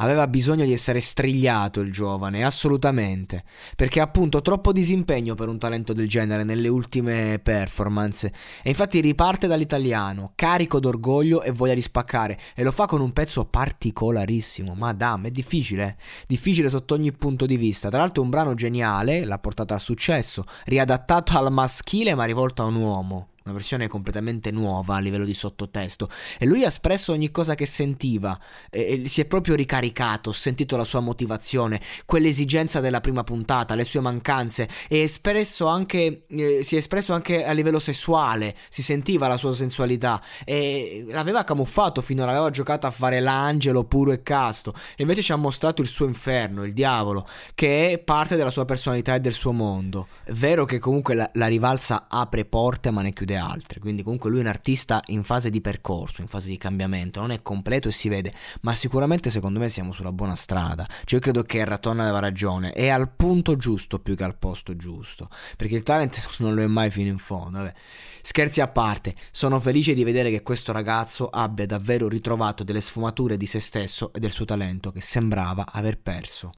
Aveva bisogno di essere strigliato il giovane, assolutamente, perché appunto troppo disimpegno per un talento del genere nelle ultime performance. E infatti riparte dall'italiano, carico d'orgoglio e voglia di spaccare, e lo fa con un pezzo particolarissimo. Madame, è difficile, eh? difficile sotto ogni punto di vista. Tra l'altro è un brano geniale, l'ha portata a successo, riadattato al maschile ma rivolto a un uomo una versione completamente nuova a livello di sottotesto e lui ha espresso ogni cosa che sentiva e, e si è proprio ricaricato, ho sentito la sua motivazione, quell'esigenza della prima puntata, le sue mancanze e espresso anche, eh, si è espresso anche a livello sessuale, si sentiva la sua sensualità e l'aveva camuffato fino l'aveva giocato a fare l'angelo puro e casto e invece ci ha mostrato il suo inferno, il diavolo, che è parte della sua personalità e del suo mondo. È vero che comunque la, la rivalsa apre porte ma ne chiude altre. Quindi comunque lui è un artista in fase di percorso, in fase di cambiamento, non è completo e si vede, ma sicuramente secondo me siamo sulla buona strada. Cioè io credo che Raton aveva ragione, è al punto giusto più che al posto giusto, perché il talent non lo è mai fino in fondo. Vabbè. Scherzi a parte, sono felice di vedere che questo ragazzo abbia davvero ritrovato delle sfumature di se stesso e del suo talento che sembrava aver perso.